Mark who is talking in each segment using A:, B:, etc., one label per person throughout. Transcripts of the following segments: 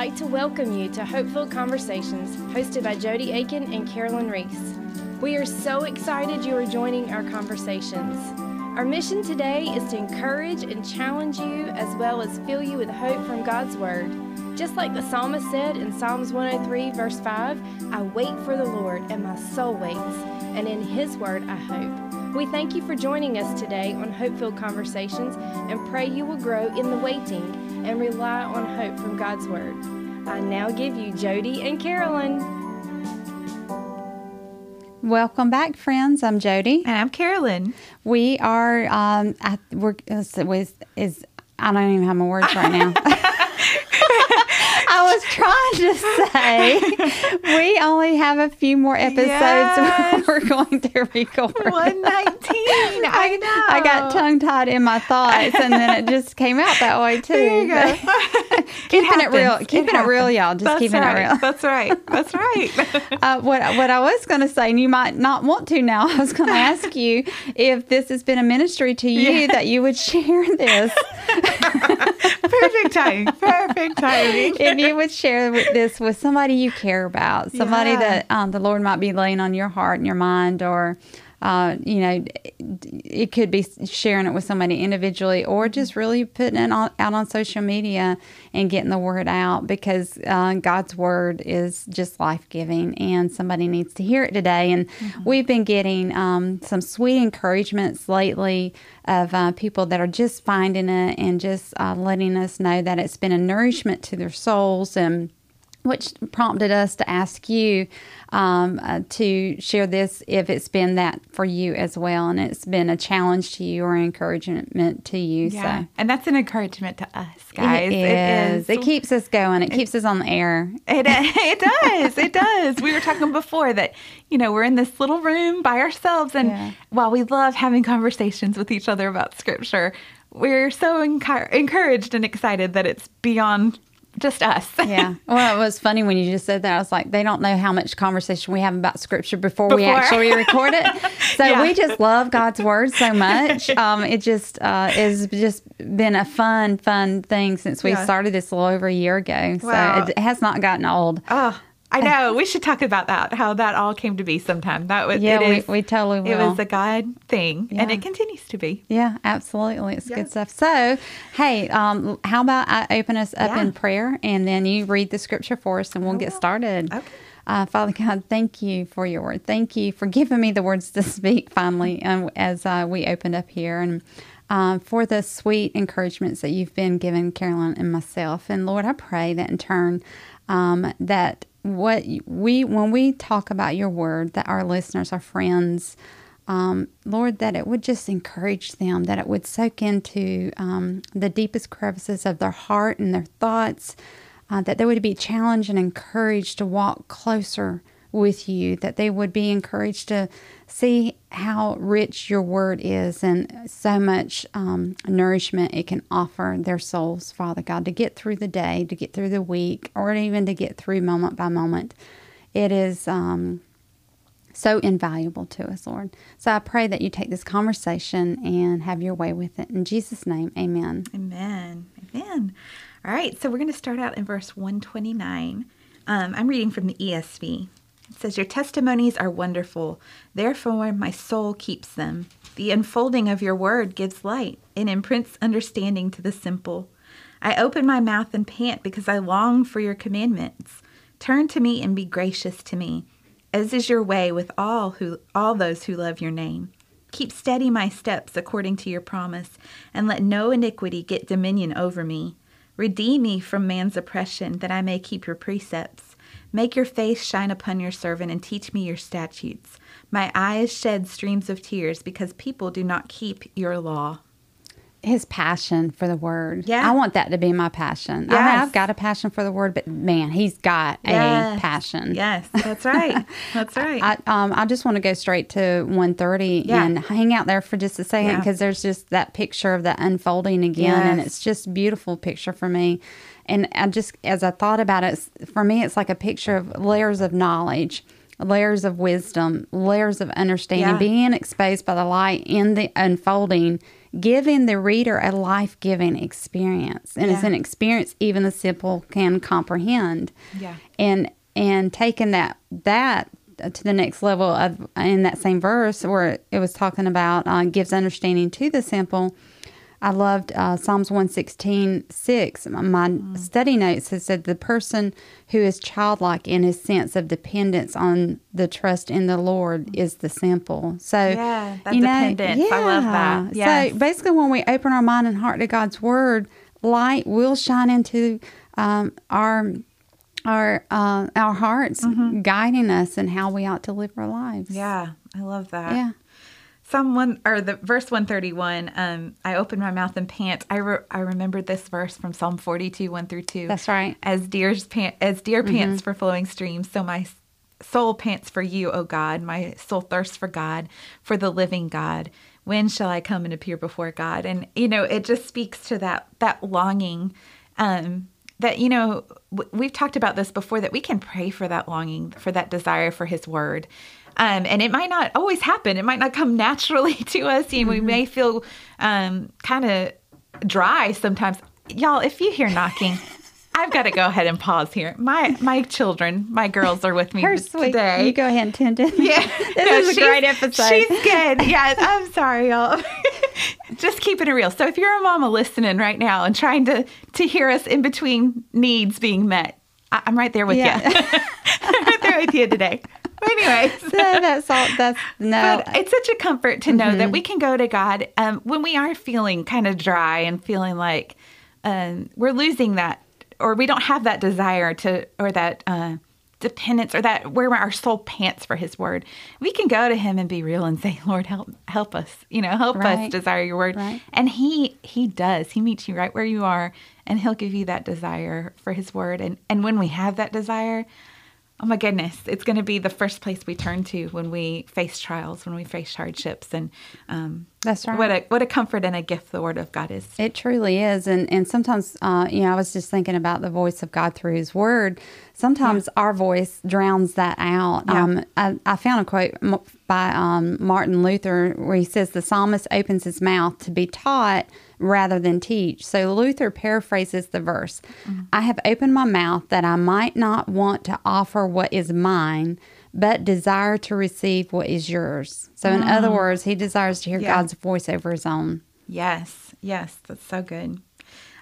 A: like to welcome you to Hopeful Conversations, hosted by Jody Aiken and Carolyn Reese. We are so excited you are joining our conversations. Our mission today is to encourage and challenge you as well as fill you with hope from God's Word. Just like the psalmist said in Psalms 103, verse 5, I wait for the Lord, and my soul waits, and in His Word I hope. We thank you for joining us today on Hopeful Conversations and pray you will grow in the waiting and rely on hope from God's Word. I now give you Jody and Carolyn.
B: Welcome back, friends. I'm Jody.
C: And I'm Carolyn.
B: We are, um, at, we're, with, is, I don't even have my words right now. I was trying to say we only have a few more episodes yes. we're going to record.
C: 119. I know.
B: I got tongue tied in my thoughts and then it just came out that way too.
C: There you go.
B: keeping it, it real. Keeping it, it, real, y'all. Just
C: That's
B: keeping
C: right.
B: it real.
C: That's right. That's right.
B: uh, what, what I was going to say, and you might not want to now, I was going to ask you if this has been a ministry to you yeah. that you would share this.
C: Perfect timing. Perfect timing.
B: You would share this with somebody you care about, somebody yeah. that um, the Lord might be laying on your heart and your mind, or uh, you know, it could be sharing it with somebody individually or just really putting it on, out on social media and getting the word out because uh, God's word is just life giving and somebody needs to hear it today. And mm-hmm. we've been getting um, some sweet encouragements lately of uh, people that are just finding it and just uh, letting us know that it's been a nourishment to their souls and which prompted us to ask you um, uh, to share this if it's been that for you as well and it's been a challenge to you or encouragement to you
C: yeah.
B: so
C: and that's an encouragement to us guys
B: it is. it is it keeps us going it, it keeps us on the air
C: it, it does it does we were talking before that you know we're in this little room by ourselves and yeah. while we love having conversations with each other about scripture we're so encu- encouraged and excited that it's beyond just us.
B: yeah. Well, it was funny when you just said that. I was like, they don't know how much conversation we have about scripture before, before. we actually record it. So yeah. we just love God's word so much. Um, it just uh, has just been a fun, fun thing since we yeah. started this a little over a year ago. Wow. So it, it has not gotten old.
C: Oh, I know. We should talk about that. How that all came to be sometime. That was
B: yeah.
C: Is,
B: we, we totally will.
C: It was a God thing, yeah. and it continues to be.
B: Yeah, absolutely. It's good stuff. So, hey, um, how about I open us up yeah. in prayer, and then you read the scripture for us, and we'll get started.
C: Okay.
B: Uh, Father God, thank you for your word. Thank you for giving me the words to speak finally um, as uh, we opened up here. And uh, for the sweet encouragements that you've been giving Carolyn and myself. And Lord, I pray that in turn um, that what we when we talk about your word that our listeners our friends um, lord that it would just encourage them that it would soak into um, the deepest crevices of their heart and their thoughts uh, that they would be challenged and encouraged to walk closer with you, that they would be encouraged to see how rich your word is and so much um, nourishment it can offer their souls, Father God, to get through the day, to get through the week, or even to get through moment by moment. It is um, so invaluable to us, Lord. So I pray that you take this conversation and have your way with it. In Jesus' name, amen.
C: Amen. Amen. All right, so we're going to start out in verse 129. Um, I'm reading from the ESV. It says, Your testimonies are wonderful, therefore my soul keeps them. The unfolding of your word gives light and imprints understanding to the simple. I open my mouth and pant because I long for your commandments. Turn to me and be gracious to me, as is your way with all who all those who love your name. Keep steady my steps according to your promise, and let no iniquity get dominion over me. Redeem me from man's oppression, that I may keep your precepts. Make your face shine upon your servant and teach me your statutes. My eyes shed streams of tears because people do not keep your law.
B: His passion for the word.
C: Yeah.
B: I want that to be my passion. Yes. I have got a passion for the word, but man, he's got yes. a passion.
C: Yes, that's right. That's right.
B: I, um, I just want to go straight to 130 yeah. and hang out there for just a second because yeah. there's just that picture of that unfolding again. Yes. And it's just beautiful picture for me. And I just, as I thought about it, for me, it's like a picture of layers of knowledge layers of wisdom, layers of understanding,
C: Yeah.
B: being exposed by the light in the unfolding, giving the reader a life giving experience. And it's an experience even the simple can comprehend.
C: Yeah.
B: And and taking that that to the next level of in that same verse where it was talking about uh, gives understanding to the simple. I loved uh, Psalms 116, 6. My study notes has said the person who is childlike in his sense of dependence on the trust in the Lord is the simple. So,
C: Yeah, that dependence. I love that. Yes.
B: So, basically, when we open our mind and heart to God's word, light will shine into um, our our uh, our hearts, guiding us in how we ought to live our lives.
C: Mm-hmm. Yeah, I love that.
B: Yeah.
C: Psalm one or the verse one thirty one. Um, I opened my mouth and pant. I re- I remembered this verse from Psalm forty two one through two.
B: That's right.
C: As deer's pant, as deer pants for flowing streams, so my soul pants for you, O God. My soul thirsts for God, for the living God. When shall I come and appear before God? And you know, it just speaks to that that longing. Um, that you know w- we've talked about this before that we can pray for that longing for that desire for his word um, and it might not always happen it might not come naturally to us and we may feel um, kind of dry sometimes y'all if you hear knocking i've got to go ahead and pause here my my children my girls are with me
B: Her sweet.
C: today
B: You go ahead and tend it.
C: yeah,
B: this
C: No,
B: is a great episode.
C: She's good. Yeah, I'm sorry, y'all. Just keeping it real. So if you're a mama listening right now and trying to to hear us in between needs being met, I, I'm right there with
B: Yeah.
C: you. I'm right there with you today. Anyways.
B: So that's all. That's no.
C: But it's such a comfort to know
B: Mm-hmm.
C: that we can go to God um, when we are feeling kind of dry and feeling like um, we're losing that, or we don't have that desire to, or that uh, dependence, or that where our soul pants for His Word. We can go to Him and be real and say, "Lord, help, help us. You know, help us desire Your Word."
B: Right.
C: And He He does. He meets you right where you are, and He'll give you that desire for His Word. And and when we have that desire. Oh my goodness, it's going to be the first place we turn to when we face trials, when we face hardships, and um,
B: That's right.
C: What a what a comfort and a gift the Word of God is.
B: It truly is, and and sometimes, uh, you know, I was just thinking about the voice of God through His Word. Sometimes our voice drowns that out.
C: Yeah.
B: Um, I, I found a quote by um, Martin Luther where he says, "The psalmist opens his mouth to be taught rather than teach." So Luther paraphrases the verse: "I have opened my mouth that I might not want to offer what is mine." But desire to receive what is yours. So, in other words, he desires to hear
C: Yeah.
B: God's voice over his own.
C: Yes, yes, that's so good.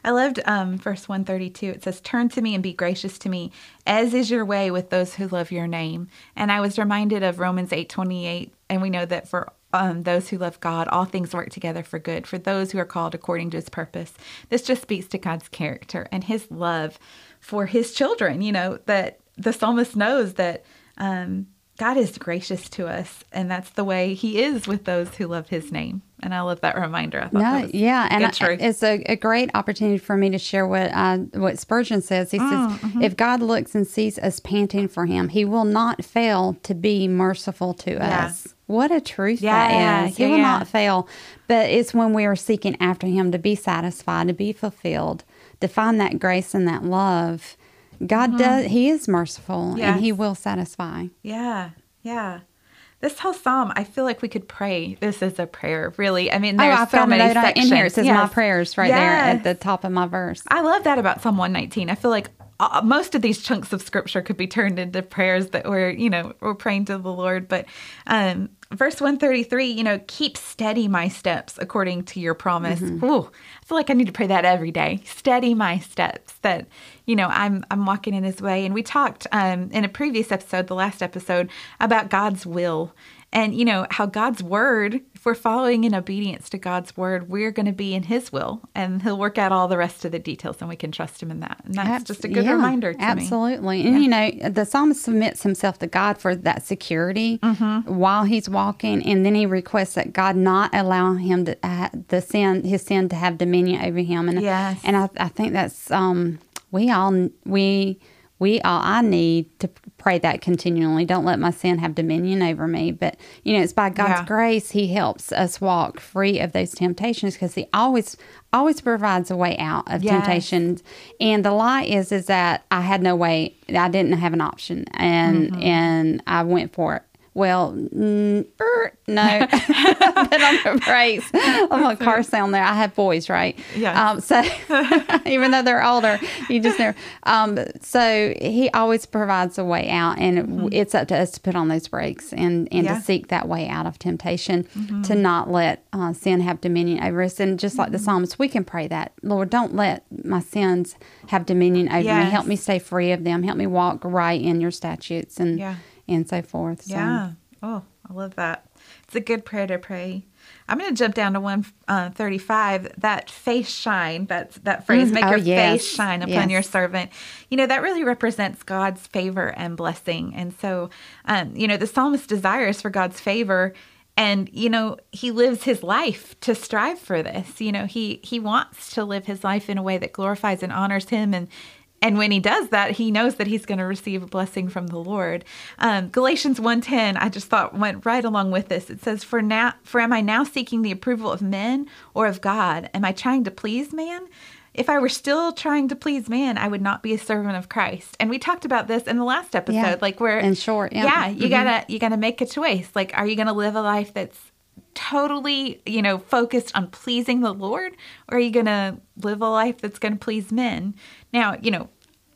C: I loved um, verse 132. It says, Turn to me and be gracious to me, as is your way with those who love your name. And I was reminded of Romans 8 28. And we know that for um, those who love God, all things work together for good, for those who are called according to his purpose. This just speaks to God's character and his love for his children. You know, that the psalmist knows that um, God is gracious to us, and that's the way He is with those who love His name. And I love that reminder. I thought that
B: No,
C: was
B: yeah, and I, it's a, a great opportunity for me to share what I, what Spurgeon says. He
C: Mm,
B: says,
C: mm-hmm.
B: "If God looks and sees us panting for Him, He will not fail to be merciful to
C: Yeah.
B: us." What a truth
C: Yeah,
B: that is! He
C: yeah,
B: will
C: yeah.
B: not fail, but it's when we are seeking after Him to be satisfied, to be fulfilled, to find that grace and that love. God does. He is merciful, and He
C: Mm-hmm.
B: Will satisfy.
C: yeah, yeah. This whole psalm, I feel like we could pray. This is a prayer, really. I mean,
B: Oh,
C: there's
B: I've
C: so
B: got
C: many sections.
B: in here. It says my prayers right there at the top of my verse.
C: I love that about Psalm 119. I feel like uh, most of these chunks of scripture could be turned into prayers that we're, you know, we're praying to the Lord. But um, verse 133, you know, keep steady my steps according to your promise. Ooh, I feel like I need to pray that every day. Steady my steps that, you know, I'm I'm walking in his way. And we talked um, in a previous episode, the last episode, about God's will. And you know how God's word, if we're following in obedience to God's word, we're going to be in His will, and He'll work out all the rest of the details, and we can trust Him in that. And that's
B: Abs-
C: just a good
B: yeah,
C: reminder to me.
B: absolutely. And you know, the psalmist submits himself to God for that security
C: Mm-hmm.
B: while he's walking, and then he requests that God not allow him to uh, the sin, his sin, to have dominion over him. And
C: Yes.
B: and I, I think that's um we all we we all I need to pray that continually. Don't let my sin have dominion over me. But you know, it's by God's
C: Yeah.
B: grace He helps us walk free of those temptations because He always always provides a way out of
C: Yes.
B: temptations. And the lie is is that I had no way. I didn't have an option, and
C: Mm-hmm.
B: and I went for it. Well, mm, er, no, put on the brakes. I'm a car sound there. I have boys, right?
C: Yes.
B: Um, so even though they're older, you just never. Um, so he always provides a way out, and it, it's up to us to put on those brakes and and
C: Mm-hmm. Yeah. Mm-hmm.
B: to seek that way out of temptation, to not let uh, sin have dominion over us. And just
C: Mm-hmm.
B: like the psalmist, we can pray that, Lord, don't let my sins have dominion over me. Help me stay free of them. Help me walk right in your statutes and
C: Yeah.
B: And so forth. So.
C: Yeah. Oh, I love that. It's a good prayer to pray. I'm going to jump down to 135. That face shine, that, that phrase,
B: Mm,
C: make
B: oh,
C: your
B: yes.
C: face shine upon
B: Yes.
C: your servant. You know, that really represents God's favor and blessing. And so, um, you know, the psalmist desires for God's favor. And, you know, he lives his life to strive for this. You know, he, he wants to live his life in a way that glorifies and honors him and, and when he does that, he knows that he's going to receive a blessing from the Lord. Um, Galatians 1:10, I just thought went right along with this. It says, "For now, for am I now seeking the approval of men or of God? Am I trying to please man? If I were still trying to please man, I would not be a servant of Christ." And we talked about this in the last episode,
B: Yeah.
C: like where
B: In short, yeah.
C: yeah, you
B: Mhm.
C: gotta you gotta make a choice. Like, are you gonna live a life that's totally, you know, focused on pleasing the Lord, or are you going to live a life that's going to please men? Now, you know,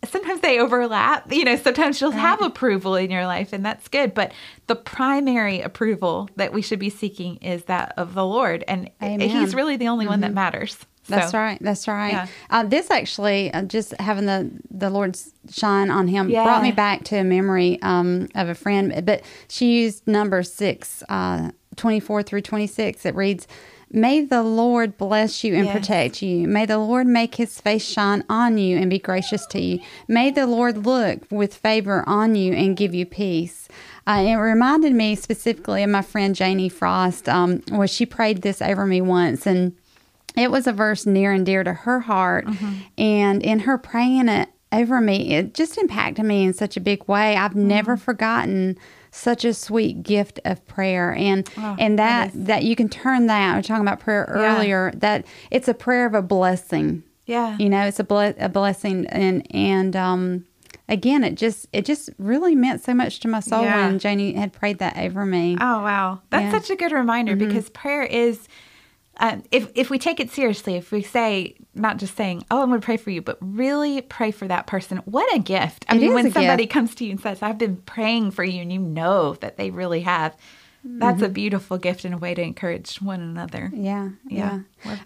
C: sometimes they overlap. You know, sometimes you'll have approval in your life, and that's good. But the primary approval that we should be seeking is that of the Lord, and
B: Amen.
C: He's really the only one that matters.
B: That's right. That's right.
C: Yeah.
B: Uh, this actually, uh, just having the the Lord's shine on him,
C: Yeah.
B: brought me back to a memory um, of a friend. But she used number six, uh, 24 through 26. It reads, May the Lord bless you and
C: Yes.
B: protect you. May the Lord make his face shine on you and be gracious to you. May the Lord look with favor on you and give you peace. Uh, it reminded me specifically of my friend Janie Frost, um, where she prayed this over me once. And it was a verse near and dear to her heart. And in her praying it over me, it just impacted me in such a big way. I've never forgotten such a sweet gift of prayer and and that that you can turn that we were talking about prayer
C: Yeah.
B: earlier that it's a prayer of a blessing
C: Yeah.
B: you know it's a, ble- a blessing and and um again it just it just really meant so much to my soul
C: Yeah.
B: when janie had prayed that over me
C: Oh wow, that's
B: Yeah. Mm-hmm.
C: such a good reminder because prayer is. Um, if if we take it seriously, if we say not just saying, "Oh, I'm going to pray for you," but really pray for that person, what a gift! I
B: It
C: mean, when somebody
B: gift.
C: comes to you and says, "I've been praying for you," and you know that they really have, that's
B: Mm-hmm.
C: a beautiful gift and a way to encourage one another.
B: Yeah,
C: Yeah,
B: yeah.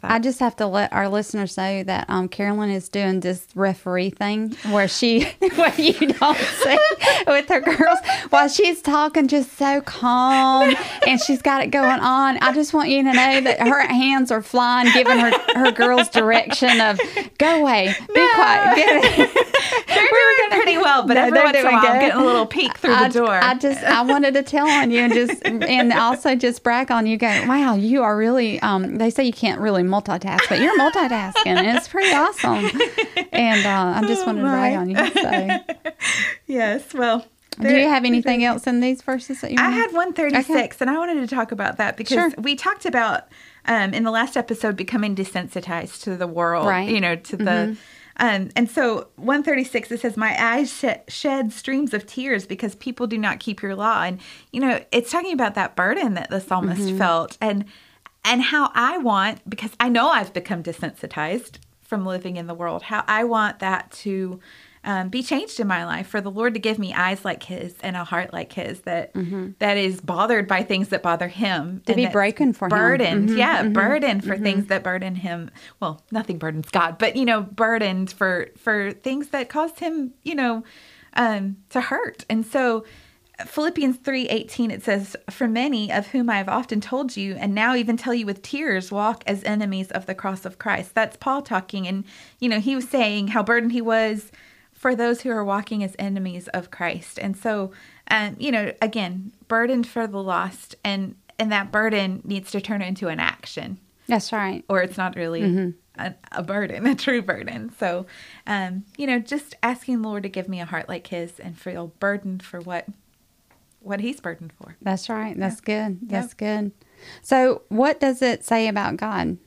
B: I just have to let our listeners know that um, Carolyn is doing this referee thing where she, where you don't see with her girls while she's talking just so calm and she's got it going on. I just want you to know that her hands are flying, giving her her girls direction of go away, be quiet, get it.
C: They're doing pretty well, but
B: No,
C: every once in a while, I'm getting a little peek through
B: I,
C: the door.
B: I just I wanted to tell on you and just and also just brag on you. Go, wow, you are really. Um, they say you can't really multitask, but you're multitasking, and it's pretty awesome. And uh, I just wanted to brag on you. So,
C: yes, well.
B: do you have anything else in these verses that you?
C: I had 136, and I wanted to talk about that because
B: Sure.
C: we talked about um, in the last episode becoming desensitized to the world,
B: Right. Mm-hmm.
C: you know, to the. Um, and so 136 it says my eyes sh- shed streams of tears because people do not keep your law and you know it's talking about that burden that the psalmist
B: Mm-hmm.
C: felt and and how I want because I know I've become desensitized from living in the world how I want that to um, be changed in my life for the Lord to give me eyes like His and a heart like His that that is bothered by things that bother Him
B: To be broken for Him. Mm-hmm,
C: burdened yeah burdened for things that burden Him. Well nothing burdens God but you know burdened for for things that caused Him you know um, to hurt. And so Philippians 3:18 it says for many of whom I have often told you and now even tell you with tears walk as enemies of the cross of Christ. That's Paul talking and you know he was saying how burdened he was for those who are walking as enemies of Christ. And so um you know again burdened for the lost and and that burden needs to turn into an action
B: That's right.
C: or it's not really a, a burden, a true burden. So, um, you know, just asking the Lord to give me a heart like His and feel burdened for what what He's burdened for.
B: That's right. That's good. That's good. So, what does it say about God?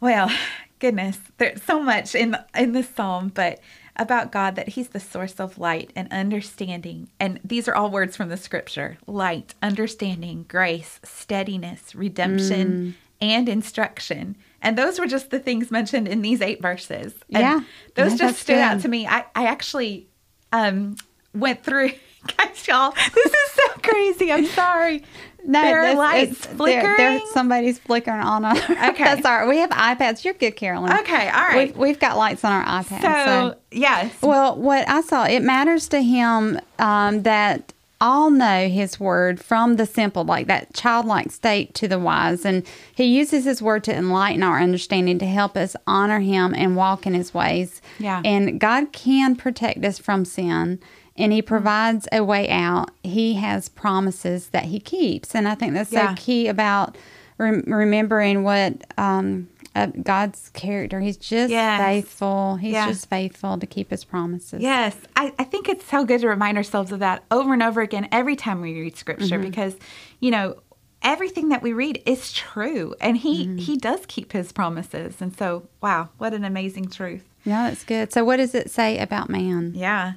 C: Well, goodness, there's so much in in this psalm, but about God that He's the source of light and understanding. And these are all words from the scripture light, understanding, grace, steadiness, redemption, and instruction. And those were just the things mentioned in these eight verses. And
B: Yeah.
C: Those
B: Yeah,
C: just stood out to me. I, I actually um, went through, guys, y'all, this is so crazy. I'm sorry. there are
B: this-
C: lights
B: it's- there- there- somebody's flickering on. us.
C: Okay.
B: that's all right. We have iPads. You're good, Carolyn.
C: Okay, all right.
B: We've, we've got lights on our iPads.
C: so, yes.
B: Well, what I saw, it matters to him um, that all know his word from the simple, like that childlike state to the wise. And he uses his word to enlighten our understanding, to help us honor him and walk in his ways.
C: Yeah.
B: And God can protect us from sin. And he provides a way out. He has promises that he keeps. And I think that's
C: Yeah.
B: so key about rem- remembering what um, uh, God's character. He's just
C: Yes.
B: faithful. He's just faithful to keep his promises.
C: Yes, I, I think it's so good to remind ourselves of that over and over again every time we read scripture because, you know, everything that we read is true and he he does keep his promises. And so, wow, what an amazing truth.
B: Yeah, that's good. So, what does it say about man?
C: Yeah.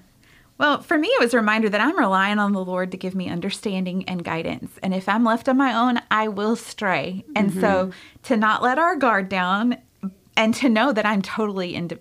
C: Well, for me, it was a reminder that I'm relying on the Lord to give me understanding and guidance. And if I'm left on my own, I will stray. And so to not let our guard down and to know that I'm totally, inde-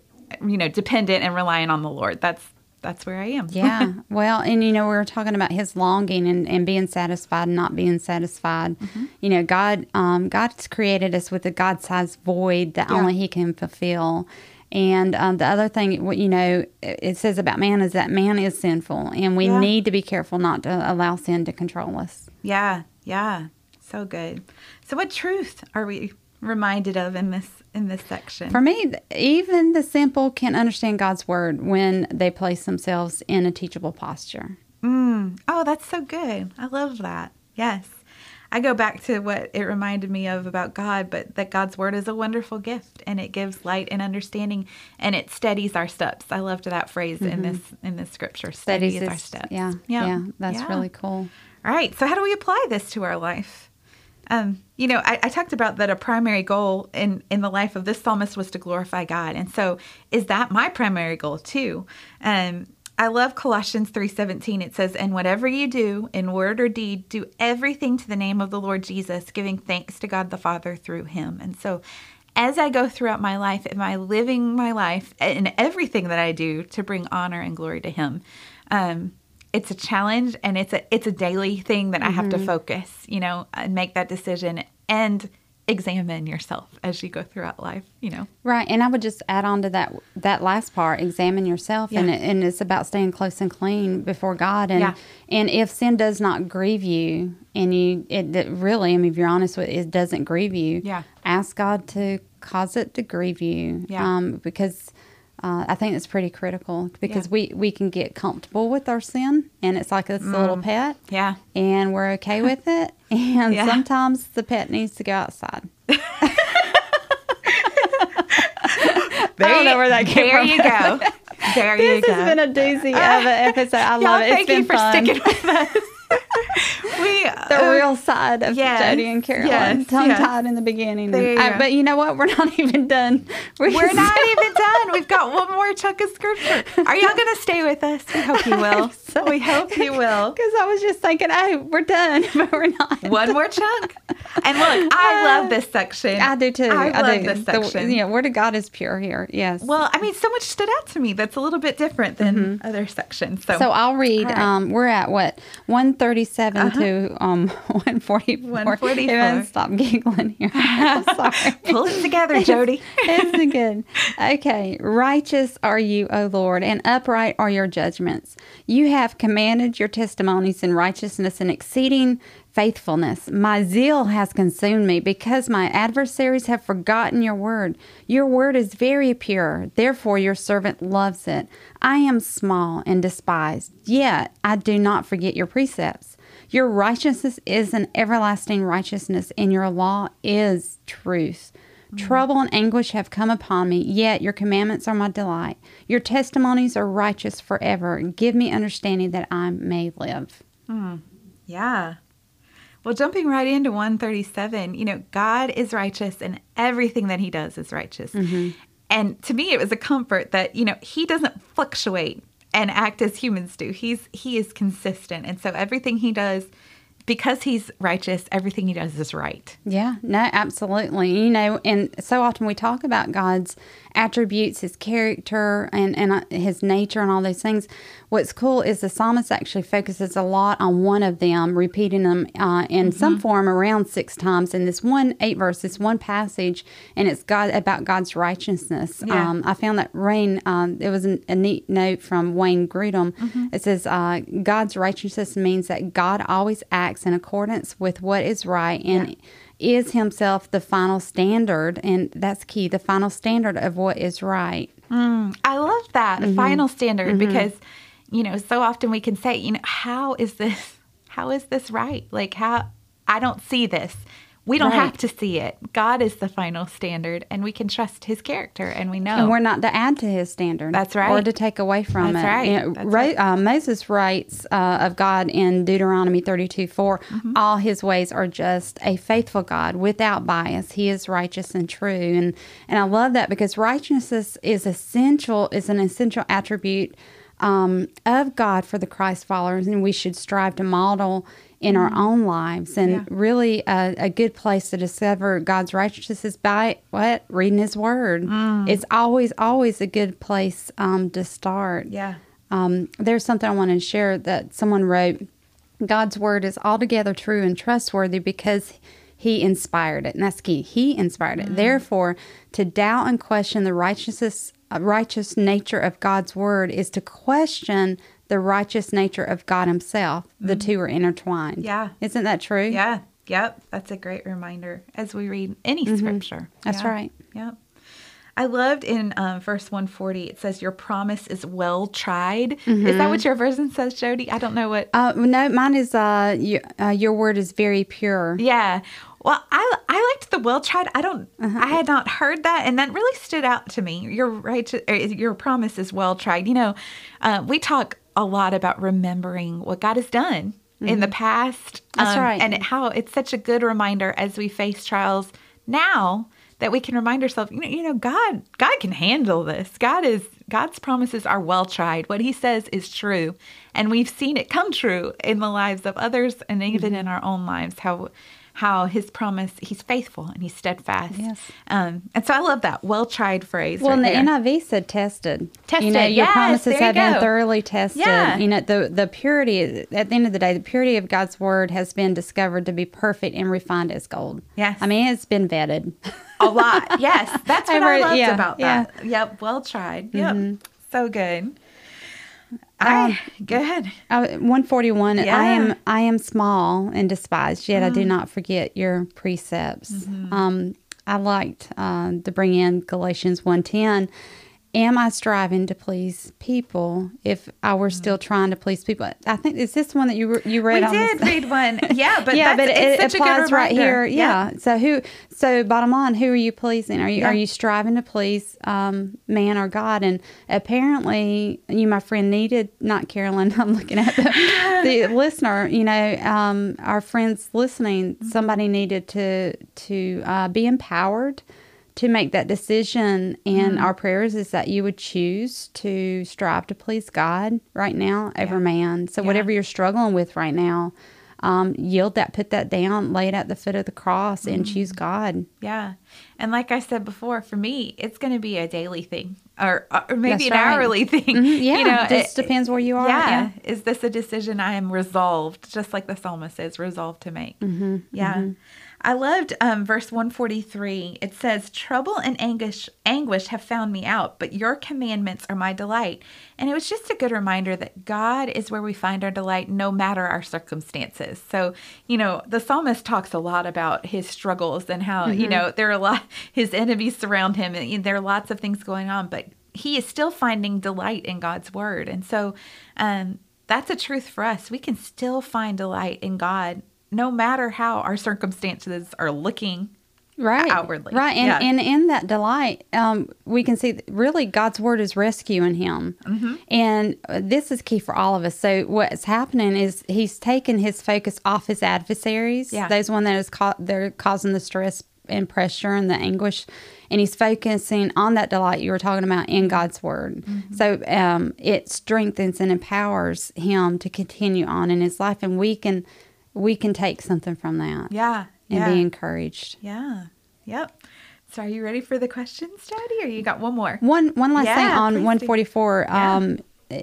C: you know, dependent and relying on the Lord. That's that's where I am.
B: Yeah. well, and you know, we were talking about his longing and, and being satisfied and not being satisfied.
C: Mm-hmm.
B: You know, God, um, God's created us with a God sized void that
C: Yeah.
B: only He can fulfill. And um, the other thing, what you know, it it says about man is that man is sinful, and we
C: Yeah.
B: need to be careful not to allow sin to control us.
C: Yeah, yeah. So good. So what truth are we reminded of in this in this section?
B: For me, even the simple can understand God's word when they place themselves in a teachable posture.
C: Mm. Oh, that's so good. I love that. Yes. I go back to what it reminded me of about God, but that God's word is a wonderful gift and it gives light and understanding and it steadies our steps. I loved that phrase in this in this scripture. Steadies,
B: Steadies
C: our steps.
B: Yeah, yeah, that's
C: Yeah.
B: really cool.
C: All right. So, how do we apply this to our life? Um, you know, I, I talked about that a primary goal in, in the life of this psalmist was to glorify God. And so, is that my primary goal too? Um, I love Colossians 3:17. It says, "And whatever you do, in word or deed, do everything to the name of the Lord Jesus, giving thanks to God the Father through him." And so, as I go throughout my life, am I living my life and everything that I do to bring honor and glory to him? Um, it's a challenge and it's a it's a daily thing that I have to focus, you know, and make that decision and examine yourself as you go throughout life, you know.
B: Right, and I would just add on to that that last part: examine yourself, and
C: Yeah.
B: it, and it's about staying close and clean before God. And
C: Yeah.
B: and if sin does not grieve you, and you it, it really, I mean, if you're honest with it, it doesn't grieve you.
C: Yeah.
B: ask God to cause it to grieve you.
C: Yeah.
B: um, because. Uh, I think it's pretty critical because
C: Yeah.
B: we, we can get comfortable with our sin and it's like it's a little pet
C: Yeah.
B: and we're okay with it. And
C: Yeah.
B: sometimes the pet needs to go outside.
C: There
B: don't know where that came
C: There
B: from.
C: you go. There you go.
B: This has been a doozy of an episode. I love it. It's
C: thank
B: been
C: you for
B: fun.
C: sticking with us.
B: The
C: uh,
B: real side of
C: yes,
B: Jody and Carolyn,
C: yes,
B: tongue
C: yes.
B: tied in the beginning.
C: You
B: Uh,
C: go.
B: but you know what? We're not even done.
C: We're not even done. We've got one more chunk of scripture. Are y'all going to stay with us? We hope you will.
B: So-
C: we hope you will.
B: Because I was just thinking, oh, we're done, but we're not.
C: One more chunk. And look, I love this section.
B: I do too.
C: I, love
B: do.
C: this
B: The-
C: section.
B: yeah, word of God is pure here. Yes.
C: Well, I mean, so much stood out to me that's a little bit different than other sections. So,
B: Mm-hmm. so I'll read.
C: Right. Uh-huh.
B: Um, we're at what one thirty-seven to um Um, one forty-four.
C: 144.
B: Even stop giggling here. Sorry.
C: pull it together, Jody.
B: Isn't good. Okay. Righteous are you, O Lord, and upright are your judgments. You have commanded your testimonies in righteousness and exceeding faithfulness. My zeal has consumed me because my adversaries have forgotten your word. Your word is very pure, therefore your servant loves it. I am small and despised, yet I do not forget your precepts. Your righteousness is an everlasting righteousness, and your law is truth. Mm. Trouble and anguish have come upon me, yet your commandments are my delight. Your testimonies are righteous forever. Give me understanding that I may live. Mm.
C: Yeah. Well, jumping right into 137, you know, God is righteous and everything that he does is righteous. Mm-hmm. And to me, it was a comfort that, you know, he doesn't fluctuate and act as humans do. He's he is consistent. And so everything he does because he's righteous, everything he does is right.
B: Yeah, no, absolutely. You know, and so often we talk about God's attributes, his character, and, and uh, his nature, and all those things. What's cool is the psalmist actually focuses a lot on one of them, repeating them uh, in some form around six times in this one eight verse, this one passage, and it's God about God's righteousness.
C: Yeah.
B: Um, I found that Rain, um, it was an, a neat note from Wayne Grudem. It says, uh, God's righteousness means that God always acts in accordance with what is right and is himself the final standard. And that's key the final standard of what is right.
C: Mm, I love that, the mm-hmm. final standard, mm-hmm. because, you know, so often we can say, you know, how is this, how is this right? Like, how, I don't see this. We don't
B: Right.
C: have to see it. God is the final standard, and we can trust his character, and we know.
B: And we're not to add to his standard.
C: That's right.
B: Or to take away from
C: That's
B: it.
C: right. That's right.
B: uh, Moses writes uh, of God in Deuteronomy 32 4
C: Mm-hmm.
B: All his ways are just a faithful God without bias. He is righteous and true. And, and I love that because righteousness is essential, is an essential attribute um, of God for the Christ followers. And we should strive to model in our own lives. And.
C: Yeah.
B: really, a, a good place to discover God's righteousness is by what? Reading His Word.
C: Mm.
B: It's always, always a good place um, to start.
C: yeah.
B: Um, there's something I want to share that someone wrote God's Word is altogether true and trustworthy because He inspired it. And that's key. He inspired
C: Mm.
B: it. Therefore, to doubt and question the righteousness, righteous nature of God's Word is to question the righteous nature of God Himself. The two are intertwined.
C: Yeah.
B: Isn't that true?
C: Yeah. Yep. That's a great reminder as we read any scripture.
B: Mm-hmm. That's
C: Yeah.
B: right.
C: Yep. I loved in uh, verse 140, it says, Your promise is well tried. Is
B: Mm-hmm.
C: that what your version says, Jody? I don't know what.
B: Uh, no, mine is uh, you, uh, your word is very pure.
C: Yeah. Well, I I liked the well tried. I don't.
B: Uh-huh.
C: I had not heard that, and that really stood out to me. Your right. Your promise is well tried. You know, uh, we talk a lot about remembering what God has done in the past.
B: Mm-hmm. That's right.
C: And how it's such a good reminder as we face trials now that we can remind ourselves. You know, you know, God. God can handle this. God is. God's promises are well tried. What He says is true, and we've seen it come true in the lives of others, and even
B: Mm-hmm.
C: in our own lives. How how his promise, he's faithful and he's steadfast.
B: Yes.
C: Um, and so I love that well tried phrase.
B: Well,
C: right
B: and the
C: there.
B: NIV said tested. You
C: Tested,
B: know, your
C: yes,
B: promises
C: you
B: have been thoroughly tested.
C: Yeah.
B: You know, the the purity at the end of the day, the purity of God's word has been discovered to be perfect and refined as gold.
C: Yes.
B: I mean, it's been vetted.
C: a lot. Yes, that's what I
B: I've
C: loved
B: yeah,
C: about
B: yeah. Mm-hmm.
C: that. Yep, well tried. Yep, so good. I go ahead.
B: Uh, 141
C: Yeah.
B: I am I am small and despised yet I do not forget your precepts. Um I liked uh, to bring in Galatians 1:10 Am I striving to please people if I were still trying to please people? I think is this one that you re- you read
C: We
B: on this-
C: did read one. Yeah, but
B: yeah,
C: that's,
B: but
C: it's
B: it
C: such a
B: applies right here. Yeah. So who? So bottom line, who are you pleasing? Are you are you striving to please um, man or God? And apparently, you, my friend, needed not Carolyn. I'm looking at the, the listener. You know, um, our friends listening. Somebody needed to to uh, be empowered to make that decision. And
C: Mm-hmm.
B: our prayers is that you would choose to strive to please God right now over man. So
C: Yeah.
B: whatever you're struggling with right now, um, yield that, put that down, lay it at the foot of the cross, and
C: Mm-hmm.
B: choose God.
C: Yeah. And like I said before, for me, it's going to be a daily thing or, or maybe
B: That's
C: an
B: right.
C: hourly thing.
B: Mhm, Yeah,
C: You know,
B: just
C: it-
B: depends where you are.
C: Yeah. Is this a decision I am resolved, just like the psalmist is resolved to make? Mm-hmm, yeah. I loved um, verse 143. It says, Trouble and anguish, anguish have found me out, but your commandments are my delight. And it was just a good reminder that God is where we find our delight no matter our circumstances. So, you know, the psalmist talks a lot about his struggles and how, you know, there are a lot, his enemies surround him and there are lots of things going on, but he is still finding delight in God's word. And so um, that's a truth for us. We can still find delight in God no matter how our circumstances are looking
B: right
C: outwardly.
B: right and
C: Yeah.
B: and in that delight um we can see that really god's word is rescuing him
C: Mm-hmm.
B: and this is key for all of us so what's happening is he's taken his focus off his adversaries
C: Yeah.
B: those one that is ca- they're causing the stress and pressure and the anguish and he's focusing on that delight you were talking about in god's word
C: Mm-hmm.
B: so um, it strengthens and empowers him to continue on in his life and we can we can take something from that
C: yeah.
B: and
C: Yeah.
B: be encouraged
C: yeah. Yep. So are you ready for the questions, Jody? Or you got one more?
B: One one last thing on 144.
C: Yeah.
B: Um,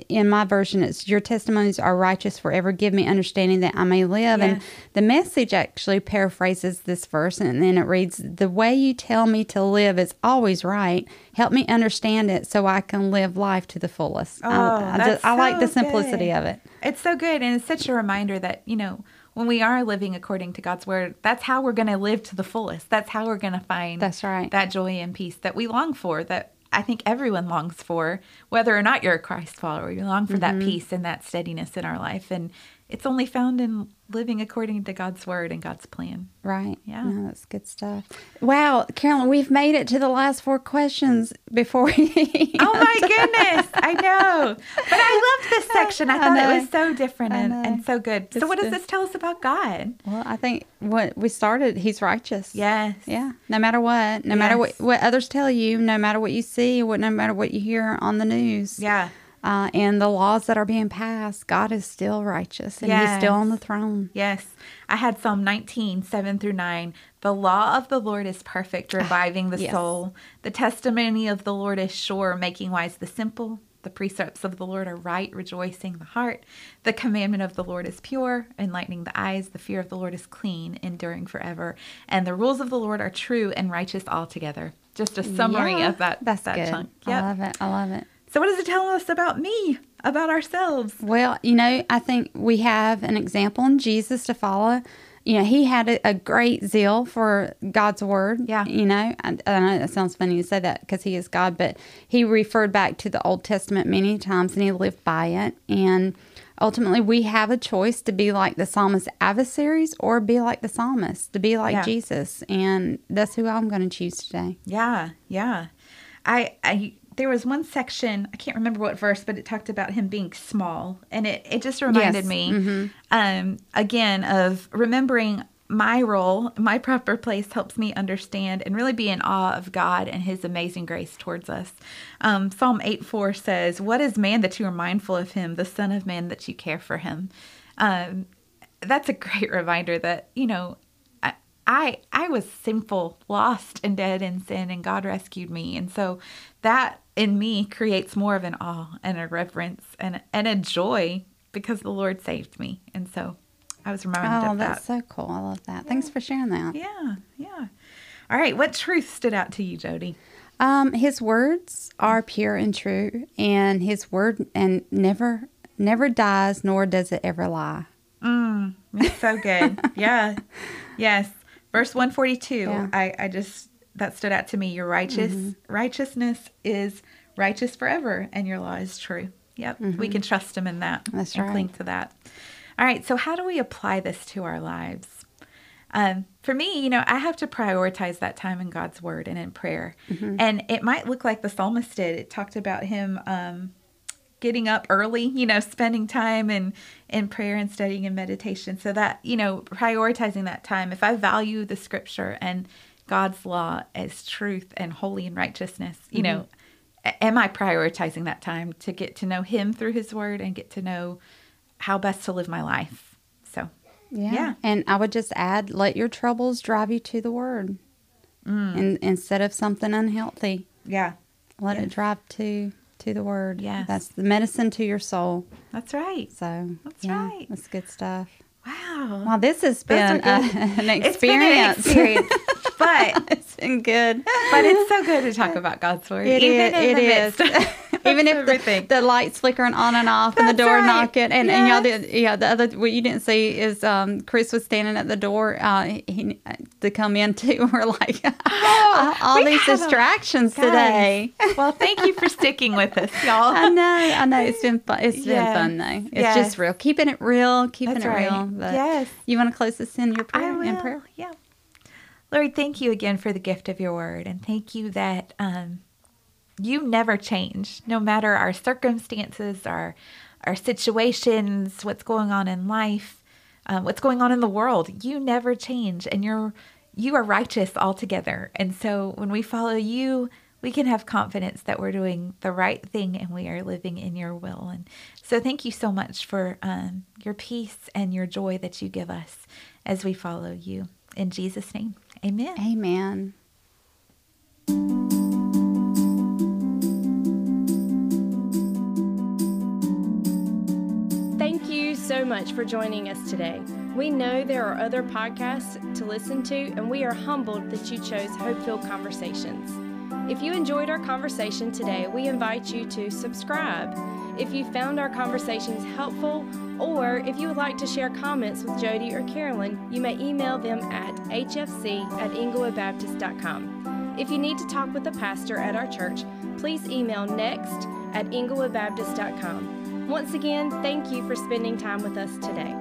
B: in my version, it's your testimonies are righteous forever. Give me understanding that I may live. And the message actually paraphrases this verse, and then it reads, "The way you tell me to live is always right. Help me understand it so I can live life to the fullest."
C: Oh,
B: I, I,
C: that's
B: just, I like the simplicity
C: good.
B: of it.
C: It's so good. And it's such a reminder that, you know, when we are living according to God's word, that's how we're going to live to the fullest. That's how we're going to find
B: That's right.
C: that joy and peace that we long for, that I think everyone longs for, whether or not you're a Christ follower. You long for
B: Mm-hmm.
C: that peace and that steadiness in our life. And it's only found in living according to God's word and God's plan.
B: Right.
C: Yeah.
B: No, that's good stuff. Wow, Carolyn, we've made it to the last four questions before we.
C: Oh my goodness, I know. But I loved this section. I
B: I
C: thought
B: know.
C: it was so different and, and so good. So,
B: It's
C: what does this tell us about God?
B: Well, I think what we started, he's righteous.
C: Yes.
B: Yeah. No matter what, no matter what, what others tell you, no matter what you see, what no matter what you hear on the news.
C: Yeah.
B: Uh, and the laws that are being passed, God is still righteous and he's still on the throne.
C: Yes. I had Psalm 19, 7 through 9. The law of the Lord is perfect, reviving the
B: Yes.
C: soul. The testimony of the Lord is sure, making wise the simple. The precepts of the Lord are right, rejoicing the heart. The commandment of the Lord is pure, enlightening the eyes. The fear of the Lord is clean, enduring forever. And the rules of the Lord are true and righteous altogether. Just a summary
B: Yeah,
C: of that,
B: That's
C: that
B: good.
C: chunk.
B: I love it. I love it.
C: So, what does it tell us about me, about ourselves?
B: Well, you know, I think we have an example in Jesus to follow. You know, he had a, a great zeal for God's word.
C: Yeah.
B: You know, I, I know it sounds funny to say that because he is God, but he referred back to the Old Testament many times and he lived by it. And ultimately, we have a choice to be like the psalmist's adversaries or be like the psalmist, to be like
C: Yeah.
B: Jesus. And that's who I'm going to choose today.
C: Yeah, yeah. I, I there was one section I can't remember what verse, but it talked about him being small, and it it just reminded
B: Yes,
C: me, um, again of remembering my role, my proper place helps me understand and really be in awe of God and His amazing grace towards us. Um, Psalm eight four says, "What is man that you are mindful of him, the Son of Man that you care for him?" Um, that's a great reminder that you know I, I I was sinful, lost and dead in sin, and God rescued me. And so that in me creates more of an awe and a reverence and and a joy because the Lord saved me. And so I was reminded
B: Oh,
C: of that.
B: Oh, that's so cool. I love that. Thanks for sharing that.
C: Yeah, yeah. All right, what truth stood out to you, Jody?
B: Um, his words are pure and true, and his word and never never dies, nor does it ever lie.
C: Mm, it's so good. yeah. Yes. Verse 142.
B: Yeah.
C: I, I just that stood out to me. Your righteous righteousness is righteous forever, and your law is true. Yep. We can trust him in that.
B: That's
C: and
B: right.
C: cling to that. All right. So how do we apply this to our lives? Um, for me, you know, I have to prioritize that time in God's word and in prayer. And it might look like the psalmist did. It talked about him um, getting up early, you know, spending time in in prayer and studying and meditation. So that, you know, prioritizing that time. If I value the scripture and God's law as truth and holy and righteousness, you know, mm-hmm. am I prioritizing that time to get to know him through his word and get to know how best to live my life? So,
B: Yeah.
C: Yeah.
B: And I would just add, let your troubles drive you to the word, mm. and instead of something unhealthy,
C: yeah.
B: let
C: Yes.
B: it drive to to the word.
C: Yeah.
B: That's the medicine to your soul.
C: That's right.
B: So
C: That's
B: yeah,
C: right.
B: That's good stuff.
C: Wow.
B: Well, this has been uh, an
C: It's been an
B: experience.
C: experience, but
B: it's been good.
C: but it's so good to talk about God's word,
B: It
C: even
B: is-
C: in the midst.
B: Even if the, the lights flickering on and off and the door
C: right.
B: knocking and, and y'all did yeah the other what you didn't see is um Chris was standing at the door uh he, to come in too we're like all
C: we
B: these
C: have a-
B: distractions today
C: well, thank you for sticking with us, y'all.
B: I know I know it's been fun it's been fun though it's
C: Yes.
B: just real keeping it real keeping
C: That's
B: it
C: right.
B: real but
C: Yes.
B: you want to close this in your
C: I
B: prayer
C: will.
B: in prayer
C: Yeah. Lord, thank you again for the gift of your word. And thank you that um, you never change, no matter our circumstances, our, our situations, what's going on in life, um, what's going on in the world. You never change, and you're you are righteous altogether. And so when we follow you, we can have confidence that we're doing the right thing and we are living in your will. And so, thank you so much for um, your peace and your joy that you give us as we follow you. In Jesus' name, amen.
B: Amen.
A: So much for joining us today. We know there are other podcasts to listen to, and we are humbled that you chose Hope Filled Conversations. If you enjoyed our conversation today, we invite you to subscribe. If you found our conversations helpful, or if you would like to share comments with Jody or Carolyn, you may email them at hfc at inglewoodbaptist.com. If you need to talk with a pastor at our church, please email next at inglewoodbaptist.com. Once again, thank you for spending time with us today.